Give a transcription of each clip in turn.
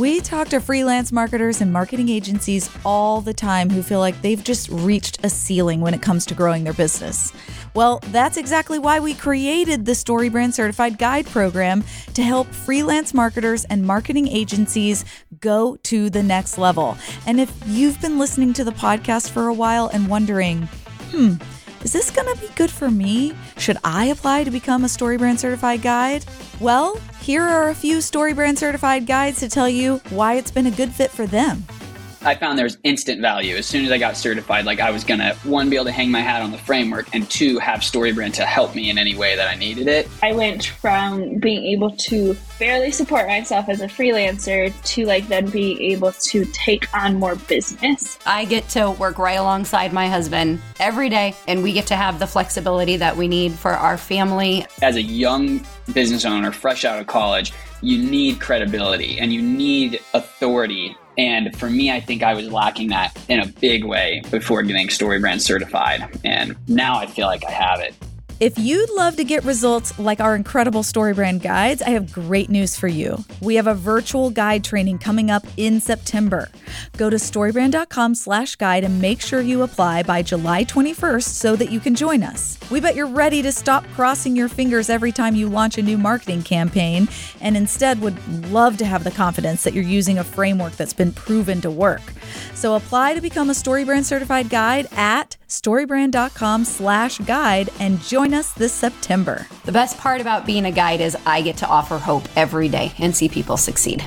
We talk to freelance marketers and marketing agencies all the time who feel like they've just reached a ceiling when it comes to growing their business. Well, that's exactly why we created the StoryBrand Certified Guide program to help freelance marketers and marketing agencies go to the next level. And if you've been listening to the podcast for a while and wondering, hmm, is this going to be good for me? Should I apply to become a StoryBrand certified guide? Well, here are a few StoryBrand certified guides to tell you why it's been a good fit for them. I found there was instant value as soon as I got certified. Like I was gonna one be able to hang my hat on the framework, and two have StoryBrand to help me in any way that I needed it. I went from being able to barely support myself as a freelancer to like then being able to take on more business. I get to work right alongside my husband every day, and we get to have the flexibility that we need for our family. As a young business owner, fresh out of college, you need credibility and you need authority and for me, I think I was lacking that in a big way before getting StoryBrand certified. And now I feel like I have it. If you'd love to get results like our incredible StoryBrand guides, I have great news for you. We have a virtual guide training coming up in September. Go to storybrand.com/guide and make sure you apply by July 21st so that you can join us. We bet you're ready to stop crossing your fingers every time you launch a new marketing campaign and instead would love to have the confidence that you're using a framework that's been proven to work. So apply to become a StoryBrand certified guide at storybrand.com/guide and join join us this September. The best part about being a guide is I get to offer hope every day and see people succeed.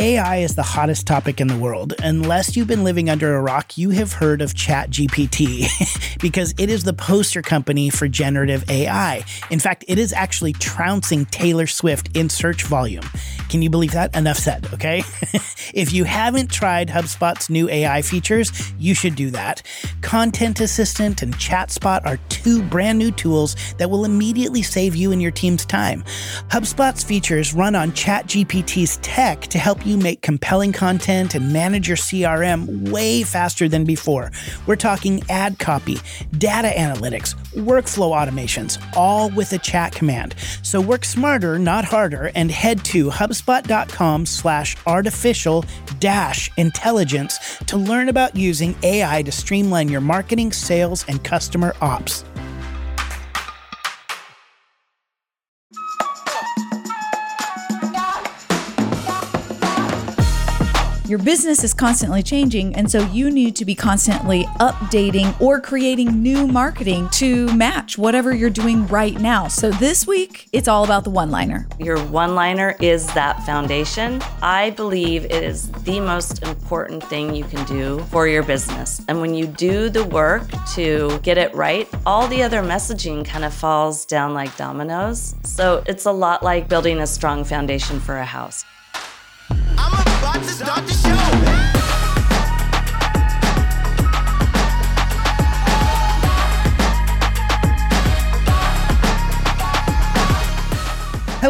AI is the hottest topic in the world. Unless you've been living under a rock, you have heard of ChatGPT because it is the poster company for generative AI. In fact, it is actually trouncing Taylor Swift in search volume. Can you believe that? Enough said, okay? if you haven't tried HubSpot's new AI features, you should do that. Content Assistant and ChatSpot are two brand new tools that will immediately save you and your team's time. HubSpot's features run on ChatGPT's tech to help you you make compelling content and manage your CRM way faster than before. We're talking ad copy, data analytics, workflow automations, all with a chat command. So work smarter, not harder, and head to HubSpot.com slash artificial dash intelligence to learn about using AI to streamline your marketing, sales, and customer ops. Your business is constantly changing, and so you need to be constantly updating or creating new marketing to match whatever you're doing right now. So this week, it's all about the one liner. Your one liner is that foundation. I believe it is the most important thing you can do for your business. And when you do the work to get it right, all the other messaging kind of falls down like dominoes. So it's a lot like building a strong foundation for a house. About to start the show.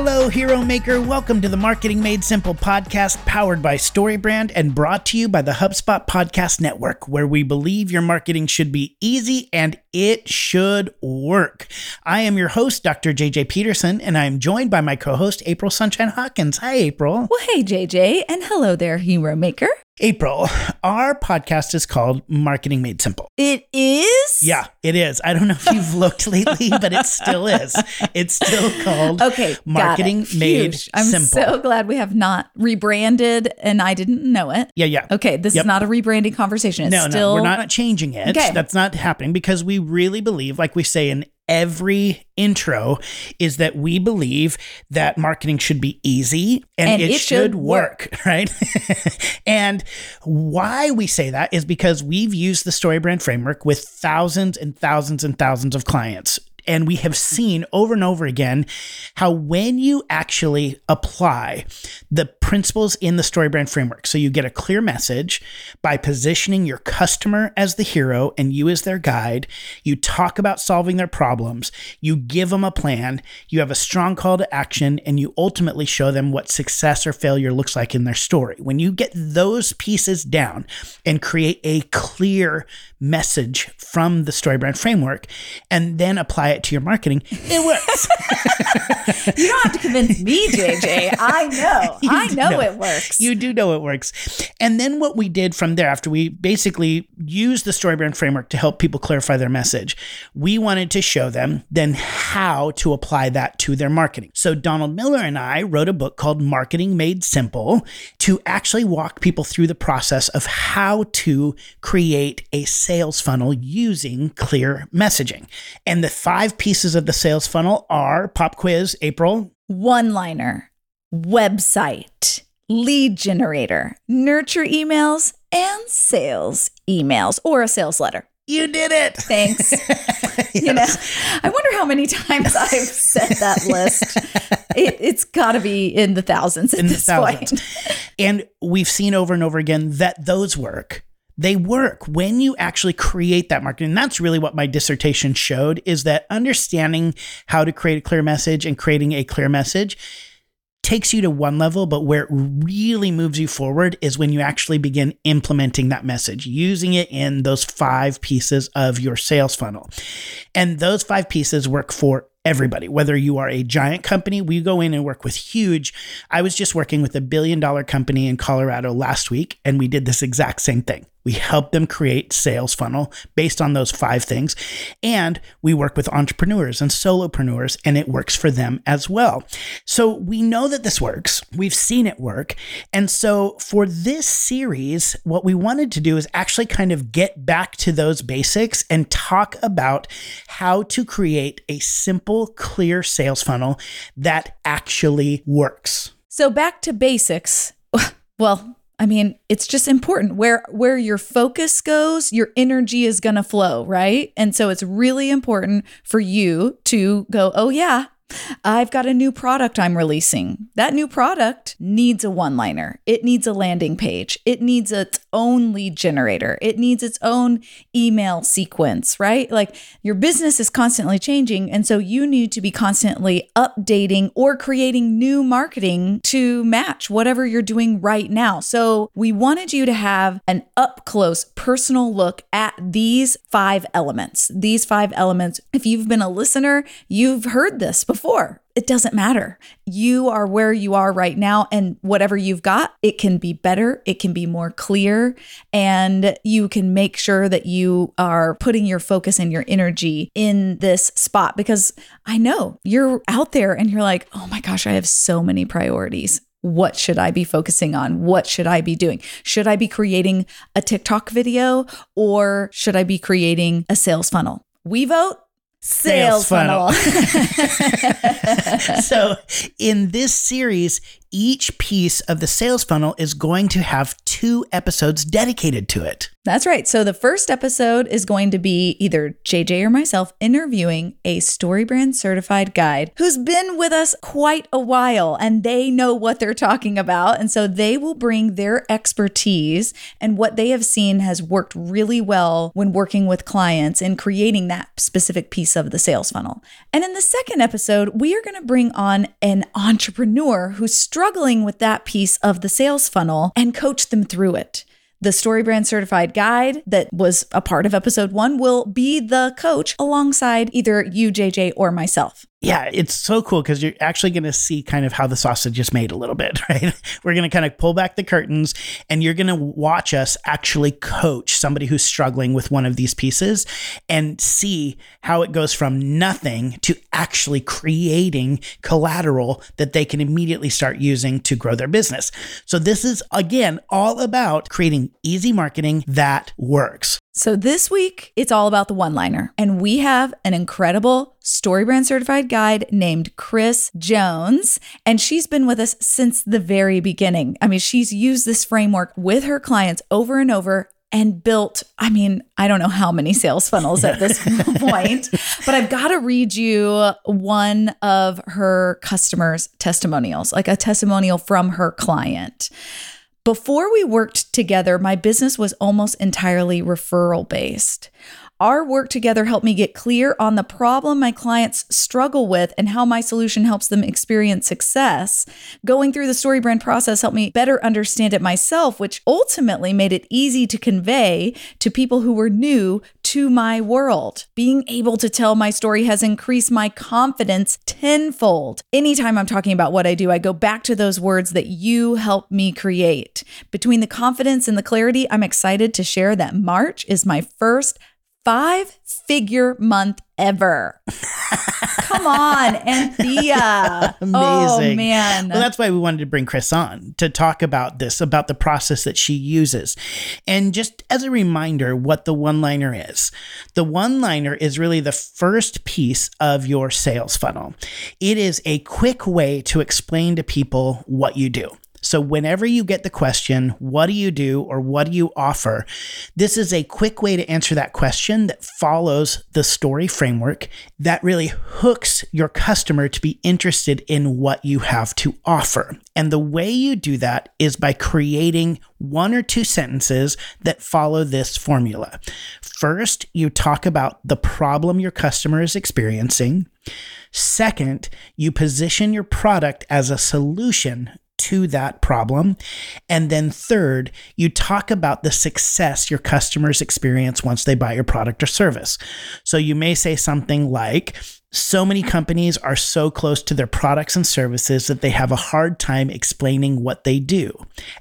Hello, Hero Maker. Welcome to the Marketing Made Simple podcast powered by StoryBrand and brought to you by the HubSpot Podcast Network, where we believe your marketing should be easy and it should work. I am your host, Dr. JJ Peterson, and I am joined by my co host, April Sunshine Hawkins. Hi, April. Well, hey, JJ, and hello there, Hero Maker. April, our podcast is called Marketing Made Simple. It is? Yeah, it is. I don't know if you've looked lately, but it still is. It's still called okay, Marketing Made I'm Simple. I'm so glad we have not rebranded and I didn't know it. Yeah, yeah. Okay, this yep. is not a rebranding conversation. It's no, still... no, we're not changing it. Okay. That's not happening because we really believe, like we say in every intro is that we believe that marketing should be easy and, and it, it, should, work, work. right? and why we say that is because we've used the StoryBrand framework with thousands and thousands and thousands of clients and we have seen over and over again how when you actually apply the principles in the StoryBrand framework, so you get a clear message by positioning your customer as the hero and you as their guide, you talk about solving their problems, you give them a plan, you have a strong call to action, and you ultimately show them what success or failure looks like in their story. When you get those pieces down and create a clear message from the StoryBrand framework and then apply apply it to your marketing, it works. You don't have to convince me, JJ. I know. You I do know it works. You do know it works. And then what we did from there, after we basically used the StoryBrand framework to help people clarify their message, we wanted to show them then how to apply that to their marketing. So Donald Miller and I wrote a book called Marketing Made Simple to actually walk people through the process of how to create a sales funnel using clear messaging. And the five pieces of the sales funnel are pop quiz, April, One liner, website, lead generator, nurture emails, and sales emails or a sales letter. you did it. Thanks. You know, I wonder how many times I've said that list. It, it's got to be in the thousands at in the this thousands. point. And we've seen over and over again that those work. They work when you actually create that marketing. And that's really what my dissertation showed is that understanding how to create a clear message and creating a clear message takes you to one level, but where it really moves you forward is when you actually begin implementing that message, using it in those five pieces of your sales funnel. And those five pieces work for everybody, whether you are a giant company, we go in and work with huge. I was just working with a billion dollar company in Colorado last week, and we did this exact same thing. We help them create sales funnel based on those five things. And we work with entrepreneurs and solopreneurs, and it works for them as well. So we know that this works. We've seen it work. And so for this series, what we wanted to do is actually kind of get back to those basics and talk about how to create a simple, clear sales funnel that actually works. So back to basics. Well, I mean, it's just important where where your focus goes, your energy is going to flow, right? And so it's really important for you to go, "Oh yeah, I've got a new product I'm releasing. That new product needs a one liner. It needs a landing page. It needs its own lead generator. It needs its own email sequence, right? Like your business is constantly changing. And so you need to be constantly updating or creating new marketing to match whatever you're doing right now. So we wanted you to have an up close personal look at these five elements. These five elements. If you've been a listener, you've heard this before before. It doesn't matter. You are where you are right now, and whatever you've got, it can be better, it can be more clear, and you can make sure that you are putting your focus and your energy in this spot because I know you're out there and you're like, oh my gosh, I have so many priorities what should I be focusing on? What should I be doing? Should I be creating a TikTok video or should I be creating a sales funnel? We vote sales, Sales funnel. funnel. so, in this series, each piece of the sales funnel is going to have two episodes dedicated to it. That's right. So the first episode is going to be either JJ or myself interviewing a StoryBrand certified guide who's been with us quite a while and they know what they're talking about. And so they will bring their expertise and what they have seen has worked really well when working with clients in creating that specific piece of the sales funnel. And in the second episode, we are going to bring on an entrepreneur who's struggling with that piece of the sales funnel and coach them through it. The StoryBrand certified guide that was a part of episode one will be the coach alongside either you, JJ, or myself. Yeah, it's so cool because you're actually going to see kind of how the sausage is made a little bit, right? We're going to kind of pull back the curtains and you're going to watch us actually coach somebody who's struggling with one of these pieces and see how it goes from nothing to actually creating collateral that they can immediately start using to grow their business. So, this is again all about creating easy marketing that works. So this week, it's all about the one liner. And we have an incredible StoryBrand certified guide named Kris Jones. And she's been with us since the very beginning. I mean, she's used this framework with her clients over and over and built, I mean, I don't know how many sales funnels at this point, but I've got to read you one of her customers' testimonials, like a testimonial from her client. Before we worked together, my business was almost entirely referral based. Our work together helped me get clear on the problem my clients struggle with and how my solution helps them experience success. Going through the StoryBrand process helped me better understand it myself, which ultimately made it easy to convey to people who were new to my world. Being able to tell my story has increased my confidence tenfold. Anytime I'm talking about what I do, I go back to those words that you helped me create. Between the confidence and the clarity, I'm excited to share that March is my first five figure month ever. Come on, Anthea. Oh, Amazing. Oh, man. Well, that's why we wanted to bring Kris on to talk about this, about the process that she uses. And just as a reminder, what the one liner is the one liner is really the first piece of your sales funnel. It is a quick way to explain to people what you do. So, whenever you get the question, what do you do or what do you offer? This is a quick way to answer that question that follows the story framework that really hooks your customer to be interested in what you have to offer. And the way you do that is by creating one or two sentences that follow this formula. First, you talk about the problem your customer is experiencing. Second, you position your product as a solution to that problem. And then third, you talk about the success your customers experience once they buy your product or service. So you may say something like, so many companies are so close to their products and services that they have a hard time explaining what they do.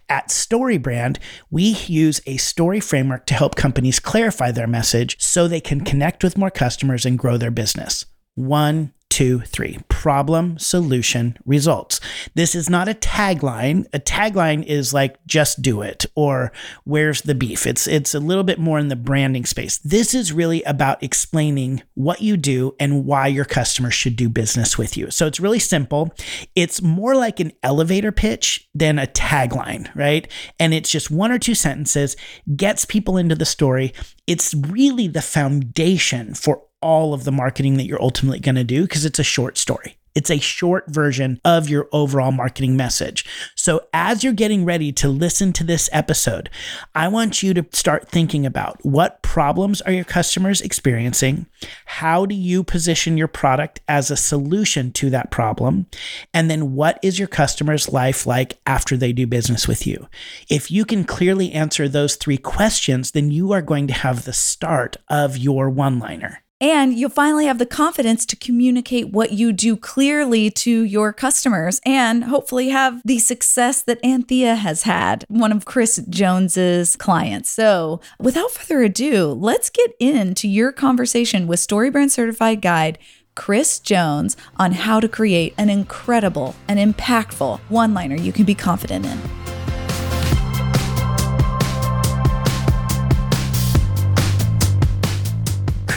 At StoryBrand, we use a story framework to help companies clarify their message so they can connect with more customers and grow their business. One, two, three. Problem, solution, results. This is not a tagline. A tagline is like just do it or where's the beef. It's it's a little bit more in the branding space. This is really about explaining what you do and why your customers should do business with you. So it's really simple. It's more like an elevator pitch than a tagline, right? And it's just one or two sentences, gets people into the story. It's really the foundation for all of the marketing that you're ultimately going to do because it's a short story. It's a short version of your overall marketing message. So, as you're getting ready to listen to this episode, I want you to start thinking about what problems are your customers experiencing? How do you position your product as a solution to that problem? And then, what is your customer's life like after they do business with you? If you can clearly answer those three questions, then you are going to have the start of your one liner. And you'll finally have the confidence to communicate what you do clearly to your customers and hopefully have the success that Anthea has had, one of Kris Jones's clients. So, without further ado, let's get into your conversation with StoryBrand certified guide Kris Jones on how to create an incredible and impactful one-liner you can be confident in.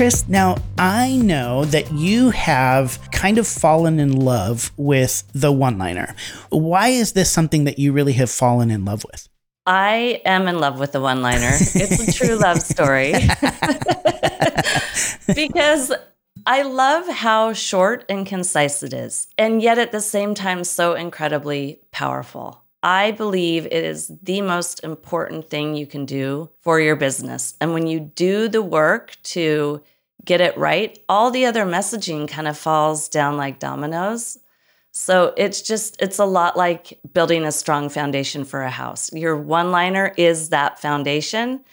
Kris, now I know that you have kind of fallen in love with the one liner. Why is this something that you really have fallen in love with? I am in love with the one liner. It's a true love story. because I love how short and concise it is, and yet at the same time, so incredibly powerful. I believe it is the most important thing you can do for your business. And when you do the work to get it right, all the other messaging kind of falls down like dominoes. So it's just, it's a lot like building a strong foundation for a house. Your one liner is that foundation.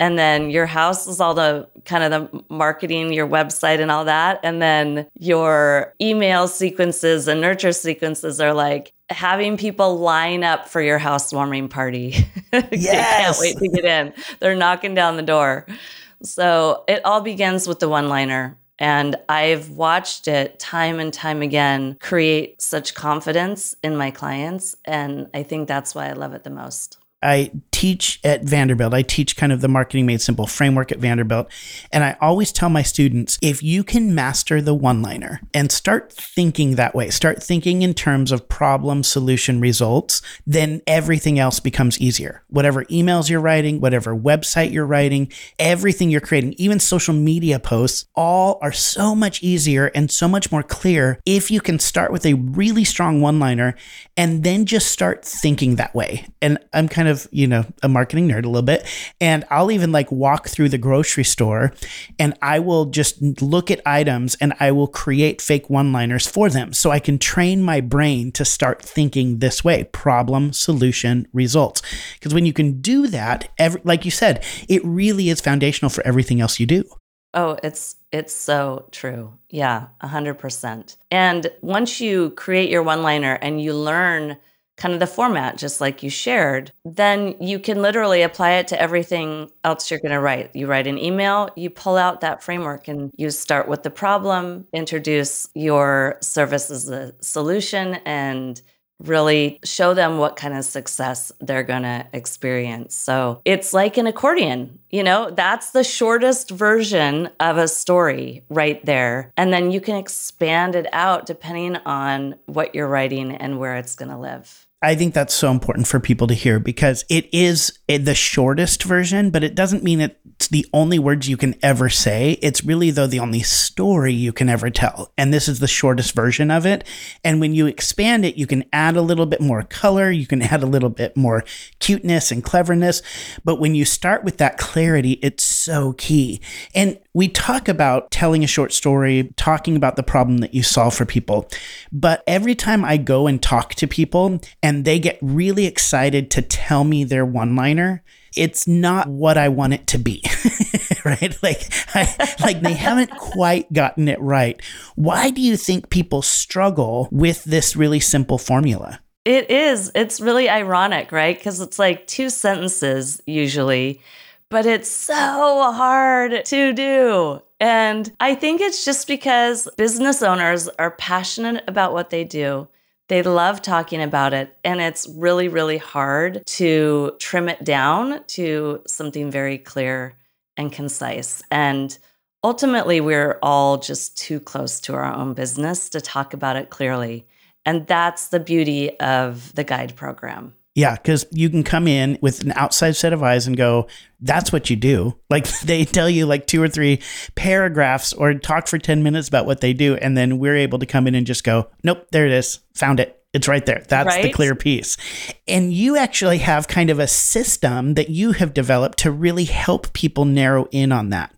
And then your house is all the kind of the marketing, your website and all that. And then your email sequences and nurture sequences are like having people line up for your housewarming party. Yes. they can't wait to get in. They're knocking down the door. So it all begins with the one liner. And I've watched it time and time again create such confidence in my clients. And I think that's why I love it the most. I teach at Vanderbilt. I teach kind of the marketing made simple framework at Vanderbilt. And I always tell my students if you can master the one liner and start thinking that way, start thinking in terms of problem, solution, results, then everything else becomes easier. Whatever emails you're writing, whatever website you're writing, everything you're creating, even social media posts, all are so much easier and so much more clear if you can start with a really strong one liner and then just start thinking that way. And I'm kind kind of, you know, a marketing nerd a little bit. And I'll even like walk through the grocery store and I will just look at items and I will create fake one liners for them. So I can train my brain to start thinking this way problem, solution, results. Because when you can do that, every, like you said, it really is foundational for everything else you do. Oh, it's it's so true. Yeah, 100%. And once you create your one-liner and you learn kind of the format just like you shared, then you can literally apply it to everything else you're going to write. You write an email, you pull out that framework and you start with the problem, introduce your service as a solution and really show them what kind of success they're going to experience. So it's like an accordion, you know, that's the shortest version of a story right there. And then you can expand it out depending on what you're writing and where it's going to live. I think that's so important for people to hear because it is eh, the shortest version, but it doesn't mean it's the only words you can ever say. It's really, though, the only story you can ever tell. And this is the shortest version of it. And when you expand it, you can add a little bit more color, you can add a little bit more cuteness and cleverness. But when you start with that clarity, it's so key. And we talk about telling a short story, talking about the problem that you solve for people. But every time I go and talk to people and they get really excited to tell me their one liner, it's not what I want it to be. right? Like, I, like they haven't quite gotten it right. Why do you think people struggle with this really simple formula? It is. It's really ironic, right? Because it's like two sentences usually but it's so hard to do. And I think it's just because business owners are passionate about what they do. They love talking about it. And it's really, really hard to trim it down to something very clear and concise. And ultimately, we're all just too close to our own business to talk about it clearly. And that's the beauty of the guide program. Yeah, because you can come in with an outside set of eyes and go, that's what you do. Like they tell you like two or three paragraphs or talk for 10 minutes about what they do. And then we're able to come in and just go, nope, there it is. Found it. It's right there. That's right? the clear piece. And you actually have kind of a system that you have developed to really help people narrow in on that.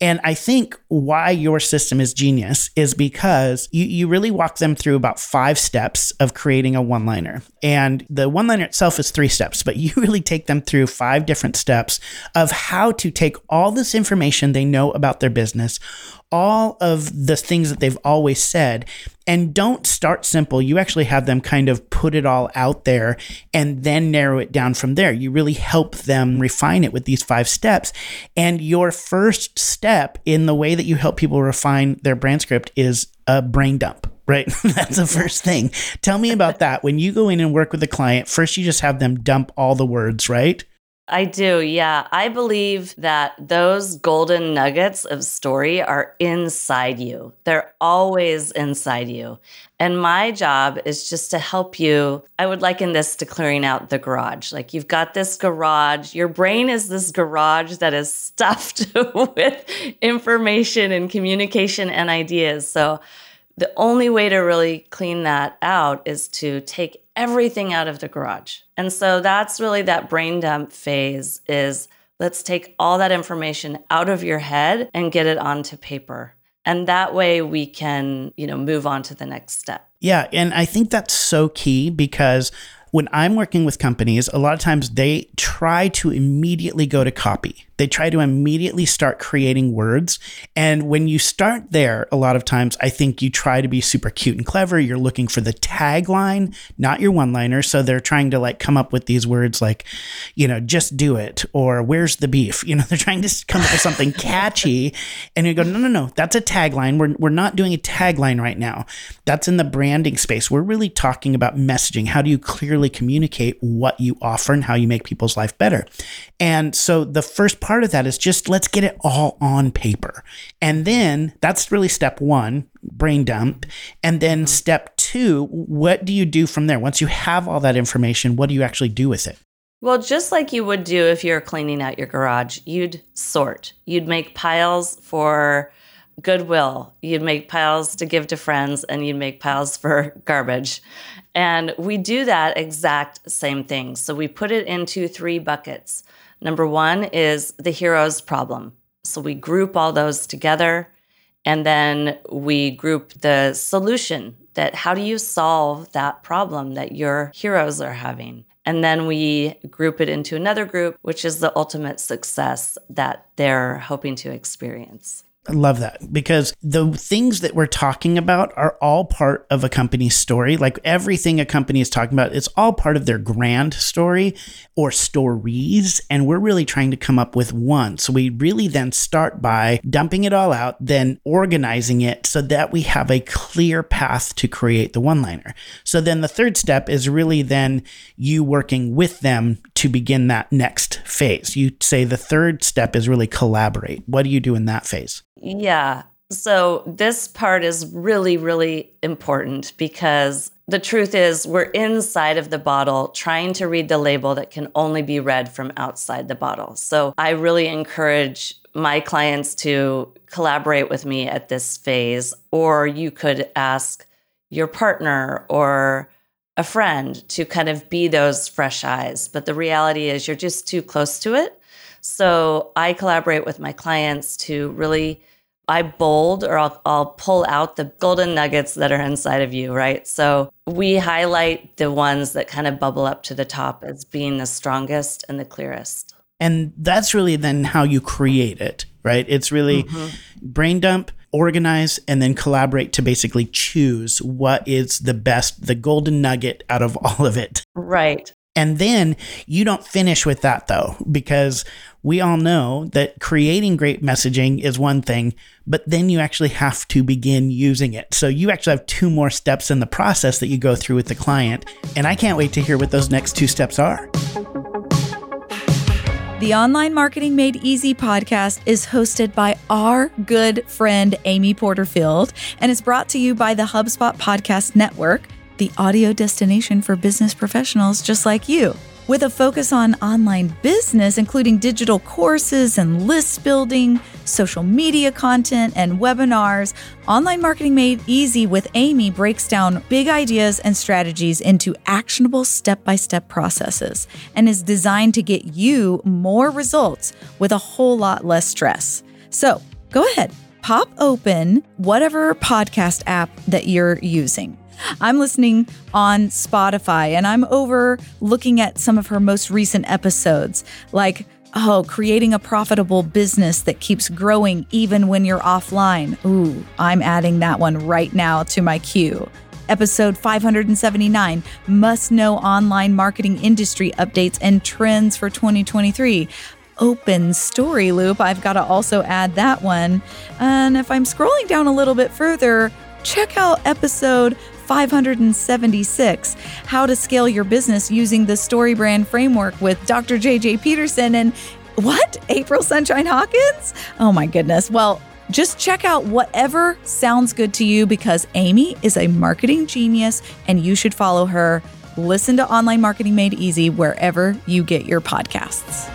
And I think why your system is genius is because you, you really walk them through about five steps of creating a one liner. And the one liner itself is three steps, but you really take them through five different steps of how to take all this information they know about their business, all of the things that they've always said and don't start simple. You actually have them kind of put it all out there and then narrow it down from there. You really help them refine it with these five steps. And your first step in the way that you help people refine their brand script is a brain dump right? That's the first thing. Tell me about that. When you go in and work with a client, first you just have them dump all the words, right? I do, yeah. I believe that those golden nuggets of story are inside you. They're always inside you. And my job is just to help you. I would liken this to clearing out the garage. Like you've got this garage, your brain is this garage that is stuffed with information and communication and ideas. So the only way to really clean that out is to take everything out of the garage. And so that's really that brain dump phase is let's take all that information out of your head and get it onto paper. And that way we can, you know, move on to the next step. Yeah, and I think that's so key because when I'm working with companies, a lot of times they try to immediately go to copy. They try to immediately start creating words. And when you start there, a lot of times I think you try to be super cute and clever. You're looking for the tagline, not your one liner. So they're trying to like come up with these words like, you know, just do it or where's the beef? You know, they're trying to come up with something catchy. And you go, no, no, no, that's a tagline. We're, we're not doing a tagline right now. That's in the branding space. We're really talking about messaging. How do you clearly communicate what you offer and how you make people's life better? And so the first part of that is just let's get it all on paper. And then that's really step one, brain dump. And then mm-hmm. step two, what do you do from there? Once you have all that information, what do you actually do with it? Well, just like you would do if you're cleaning out your garage, you'd sort. You'd make piles for goodwill. You'd make piles to give to friends and you'd make piles for garbage. And we do that exact same thing. So we put it into three buckets. Number one is the hero's problem. So we group all those together and then we group the solution that how do you solve that problem that your heroes are having? And then we group it into another group, which is the ultimate success that they're hoping to experience. I love that because the things that we're talking about are all part of a company's story. Like everything a company is talking about, it's all part of their grand story or stories. And we're really trying to come up with one. So we really then start by dumping it all out, then organizing it so that we have a clear path to create the one liner. So then the third step is really then you working with them to begin that next phase. You say the third step is really collaborate. What do you do in that phase? Yeah. So this part is really, really important because the truth is we're inside of the bottle trying to read the label that can only be read from outside the bottle. So I really encourage my clients to collaborate with me at this phase, or you could ask your partner or a friend to kind of be those fresh eyes. But the reality is you're just too close to it. So I collaborate with my clients to really I bold or I'll, I'll pull out the golden nuggets that are inside of you, right? So we highlight the ones that kind of bubble up to the top as being the strongest and the clearest. And that's really then how you create it, right? It's really mm-hmm. brain dump, organize, and then collaborate to basically choose what is the best, the golden nugget out of all of it. Right. And then you don't finish with that though, because we all know that creating great messaging is one thing, but then you actually have to begin using it. So you actually have two more steps in the process that you go through with the client. And I can't wait to hear what those next two steps are. The Online Marketing Made Easy podcast is hosted by our good friend Amy Porterfield and is brought to you by the HubSpot Podcast Network the audio destination for business professionals just like you. With a focus on online business, including digital courses and list building, social media content, and webinars, Online Marketing Made Easy with Amy breaks down big ideas and strategies into actionable step by step processes and is designed to get you more results with a whole lot less stress. So go ahead, pop open whatever podcast app that you're using I'm listening on Spotify and I'm over looking at some of her most recent episodes, like, oh, creating a profitable business that keeps growing even when you're offline. Ooh, I'm adding that one right now to my queue. Episode 579 Must Know Online Marketing Industry Updates and Trends for 2023 open story loop. I've got to also add that one. And if I'm scrolling down a little bit further, check out episode 576 How to Scale Your Business Using the StoryBrand Framework with Dr. JJ Peterson and what? April Sunshine Hawkins? Oh my goodness. Well, just check out whatever sounds good to you because Amy is a marketing genius and you should follow her. Listen to Online Marketing Made Easy wherever you get your podcasts.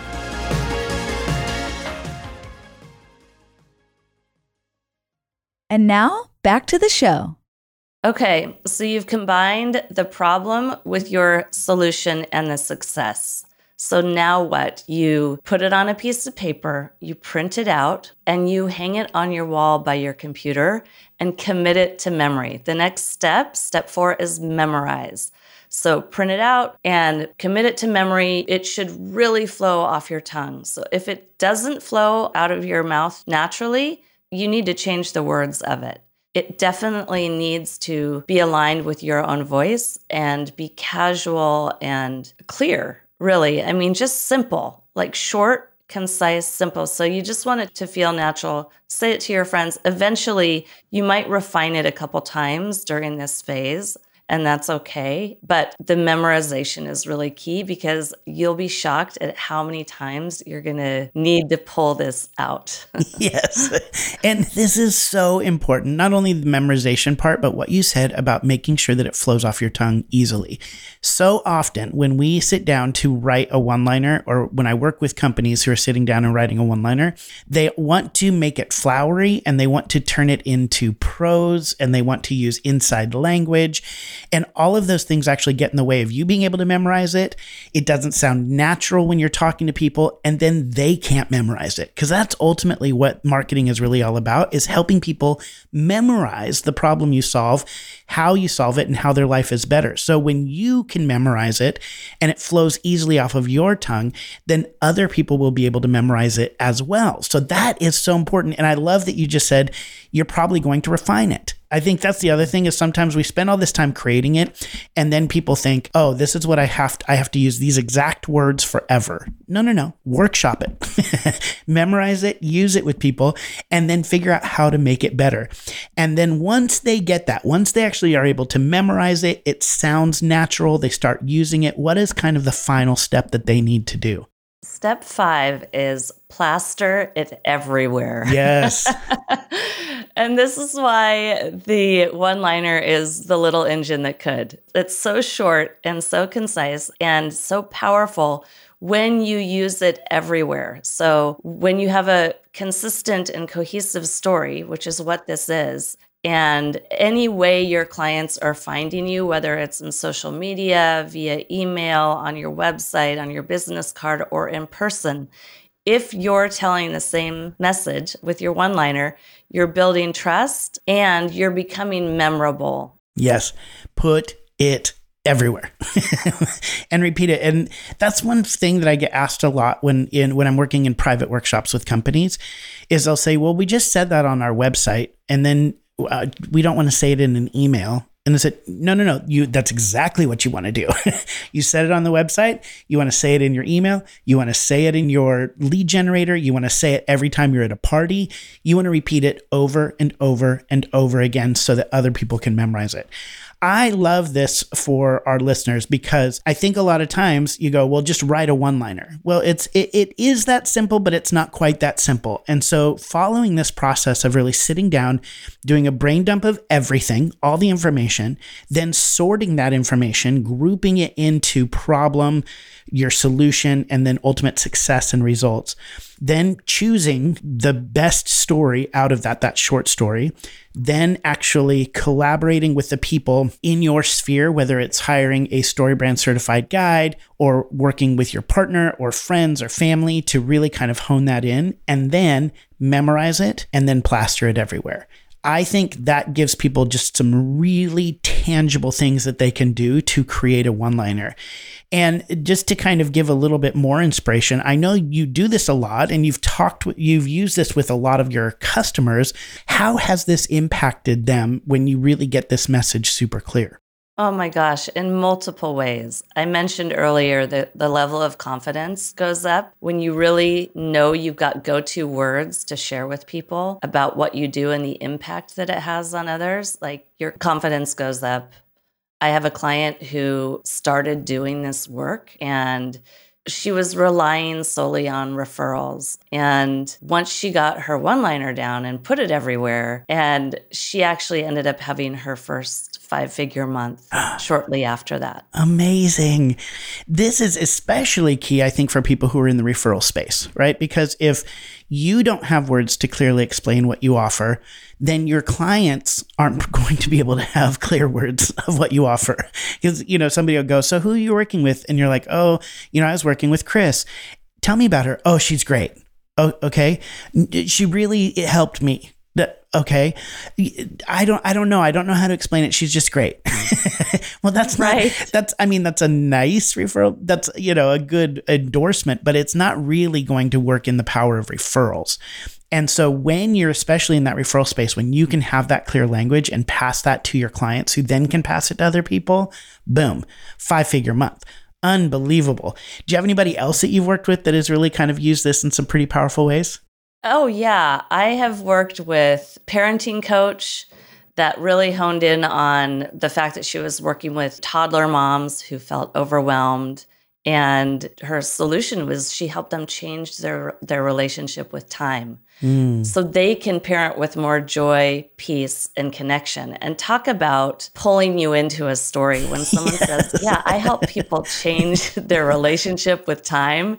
And now back to the show. Okay, so you've combined the problem with your solution and the success. So now what? You put it on a piece of paper, you print it out, and you hang it on your wall by your computer and commit it to memory. The next step, step four, is memorize. So print it out and commit it to memory. It should really flow off your tongue. So if it doesn't flow out of your mouth naturally, you need to change the words of it it definitely needs to be aligned with your own voice and be casual and clear, really. I mean, just simple, like short, concise, simple. So you just want it to feel natural. Say it to your friends. Eventually, you might refine it a couple times during this phase. And that's okay. But the memorization is really key because you'll be shocked at how many times you're going to need to pull this out. yes. And this is so important. Not only the memorization part, but what you said about making sure that it flows off your tongue easily. So often when we sit down to write a one liner, or when I work with companies who are sitting down and writing a one liner, they want to make it flowery and they want to turn it into prose and they want to use inside language. And all of those things actually get in the way of you being able to memorize it. It doesn't sound natural when you're talking to people, and then they can't memorize it. Because that's ultimately what marketing is really all about is helping people memorize the problem you solve, how you solve it, and how their life is better. So when you can memorize it and it flows easily off of your tongue, then other people will be able to memorize it as well. So that is so important. And I love that you just said you're probably going to refine it. I think that's the other thing is sometimes we spend all this time creating it and then people think, "Oh, this is what I have to I have to use these exact words forever." No, no, no. Workshop it. Memorize it, use it with people and then figure out how to make it better. And then once they get that, once they actually are able to memorize it, it sounds natural, they start using it, what is kind of the final step that they need to do? Step five is plaster it everywhere. Yes. and this is why the one liner is the little engine that could. It's so short and so concise and so powerful when you use it everywhere. So, when you have a consistent and cohesive story, which is what this is, and any way your clients are finding you, whether it's in social media, via email, on your website, on your business card, or in person, if you're telling the same message with your one liner, you're building trust and you're becoming memorable. Yes. Put it everywhere and repeat it and that's one thing that i get asked a lot when in when i'm working in private workshops with companies is they'll say well we just said that on our website and then uh, we don't want to say it in an email. And I said, no, no, no, you, that's exactly what you want to do. you said it on the website. You want to say it in your email. You want to say it in your lead generator. You want to say it every time you're at a party. You want to repeat it over and over and over again so that other people can memorize it. I love this for our listeners because I think a lot of times you go, well, just write a one liner. Well, it's it, it is that simple, but it's not quite that simple. And so following this process of really sitting down, doing a brain dump of everything, all the information, then sorting that information, grouping it into problem, your solution, and then ultimate success and results. Then choosing the best story out of that that short story. Then actually collaborating with the people in your sphere whether it's hiring a storybrand certified guide or working with your partner or friends or family to really kind of hone that in and then memorize it and then plaster it everywhere. I think that gives people just some really tangible things that they can do to create a one liner. And just to kind of give a little bit more inspiration, I know you do this a lot and you've talked, you've used this with a lot of your customers. How has this impacted them when you really get this message super clear? Oh my gosh, in multiple ways. I mentioned earlier that the level of confidence goes up when you really know you've got go to words to share with people about what you do and the impact that it has on others. Like your confidence goes up. I have a client who started doing this work and she was relying solely on referrals. And once she got her one liner down and put it everywhere, and she actually ended up having her first five figure month shortly after that. Amazing. This is especially key, I think, for people who are in the referral space, right? Because if you don't have words to clearly explain what you offer, then your clients aren't going to be able to have clear words of what you offer. Because, you know, somebody will go, So who are you working with? And you're like, Oh, you know, I was working with Kris. Tell me about her. Oh, she's great. Oh, okay. She really helped me okay. I don't i don't know. I don't know how to explain it. She's just great. Well that's right. not, that's i mean that's a nice referral. That's you know a good endorsement but it's not really going to work in the power of referrals. And so when you're especially in that referral space when you can have that clear language and pass that to your clients who then can pass it to other people boom five figure month. Unbelievable. Do you have anybody else that you've worked with that has really kind of used this in some pretty powerful ways Oh, yeah. I have worked with parenting coach that really honed in on the fact that she was working with toddler moms who felt overwhelmed and her solution was she helped them change their their relationship with time. Mm. so they can parent with more joy peace and connection. And talk about pulling you into a story when someone yes. says yeah i help people change their relationship with time.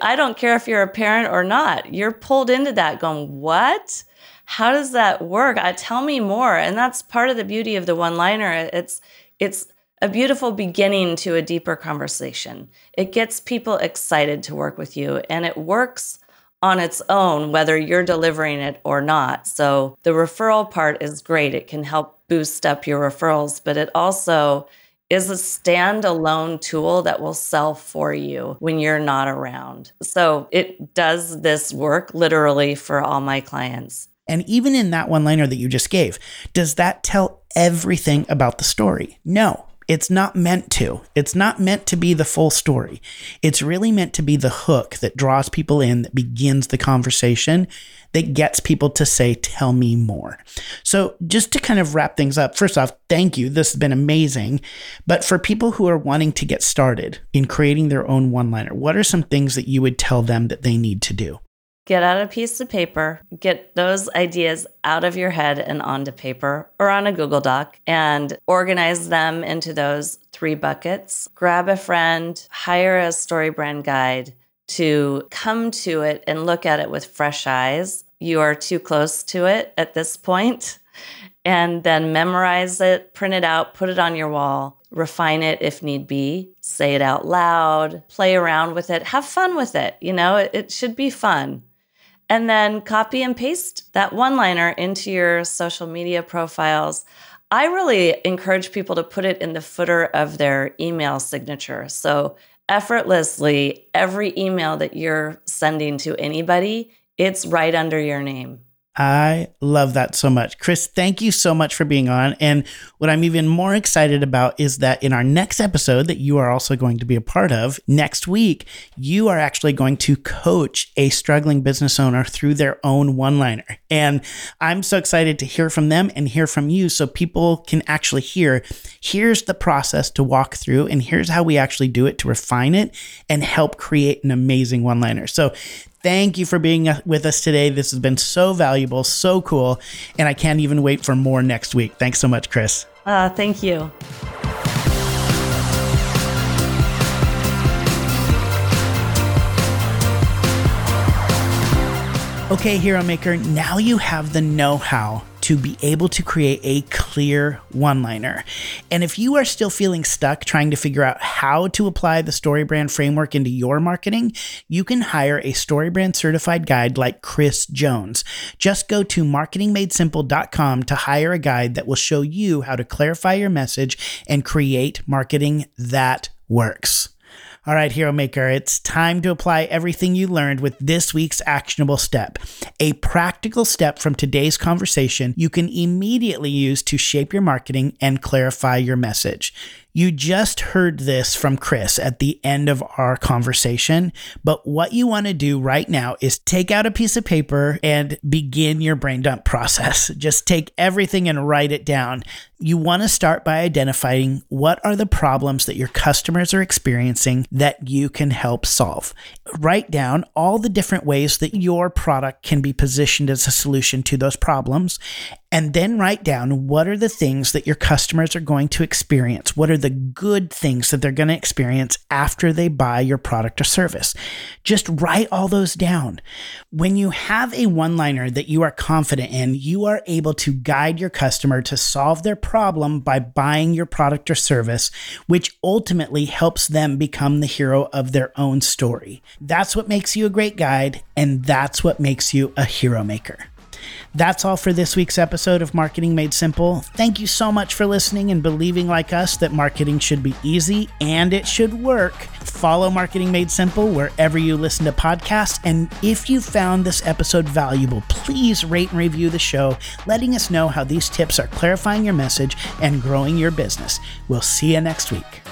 I don't care if you're a parent or not. You're pulled into that going what? How does that work? I, tell me more. And that's part of the beauty of the one liner it's it's a beautiful beginning to a deeper conversation. It gets people excited to work with you and it works on its own, whether you're delivering it or not. So the referral part is great. It can help boost up your referrals, but it also is a standalone tool that will sell for you when you're not around. So it does this work literally for all my clients. And even in that one liner that you just gave, does that tell everything about the story? No. It's not meant to. It's not meant to be the full story. It's really meant to be the hook that draws people in, that begins the conversation, that gets people to say, Tell me more. So, just to kind of wrap things up, first off, thank you. This has been amazing. But for people who are wanting to get started in creating their own one liner, what are some things that you would tell them that they need to do? Get out a piece of paper, get those ideas out of your head and onto paper or on a Google Doc and organize them into those three buckets. Grab a friend, hire a StoryBrand guide to come to it and look at it with fresh eyes. You are too close to it at this point. And then memorize it, print it out, put it on your wall, refine it if need be, say it out loud, play around with it, have fun with it. You know, it, it should be fun and then copy and paste that one liner into your social media profiles. I really encourage people to put it in the footer of their email signature. So, effortlessly, every email that you're sending to anybody, it's right under your name. I love that so much. Kris, thank you so much for being on. And what I'm even more excited about is that in our next episode, that you are also going to be a part of next week, you are actually going to coach a struggling business owner through their own one liner. And I'm so excited to hear from them and hear from you so people can actually hear here's the process to walk through, and here's how we actually do it to refine it and help create an amazing one liner. So Thank you for being uh, with us today. This has been so valuable, so cool, and I can't even wait for more next week. Thanks so much, Kris. Uh, thank you. Okay, Hero Maker, now you have the know how to be able to create a clear one liner. And if you are still feeling stuck trying to figure out how to apply the StoryBrand framework into your marketing, you can hire a StoryBrand certified guide like Kris Jones. Just go to marketingmadesimple.com to hire a guide that will show you how to clarify your message and create marketing that works. All right, Hero Maker, it's time to apply everything you learned with this week's actionable step. A practical step from today's conversation you can immediately use to shape your marketing and clarify your message. You just heard this from Kris at the end of our conversation, but what you want to do right now is take out a piece of paper and begin your brain dump process. Just take everything and write it down. You want to start by identifying what are the problems that your customers are experiencing that you can help solve. Write down all the different ways that your product can be positioned as a solution to those problems and then write down what are the things that your customers are going to experience. What are the good things that they're going to experience after they buy your product or service? Just write all those down. When you have a one liner that you are confident in, you are able to guide your customer to solve their problem by buying your product or service, which ultimately helps them become the hero of their own story. That's what makes you a great guide, and that's what makes you a hero maker. That's all for this week's episode of Marketing Made Simple. Thank you so much for listening and believing, like us, that marketing should be easy and it should work. Follow Marketing Made Simple wherever you listen to podcasts. And if you found this episode valuable, please rate and review the show, letting us know how these tips are clarifying your message and growing your business. We'll see you next week.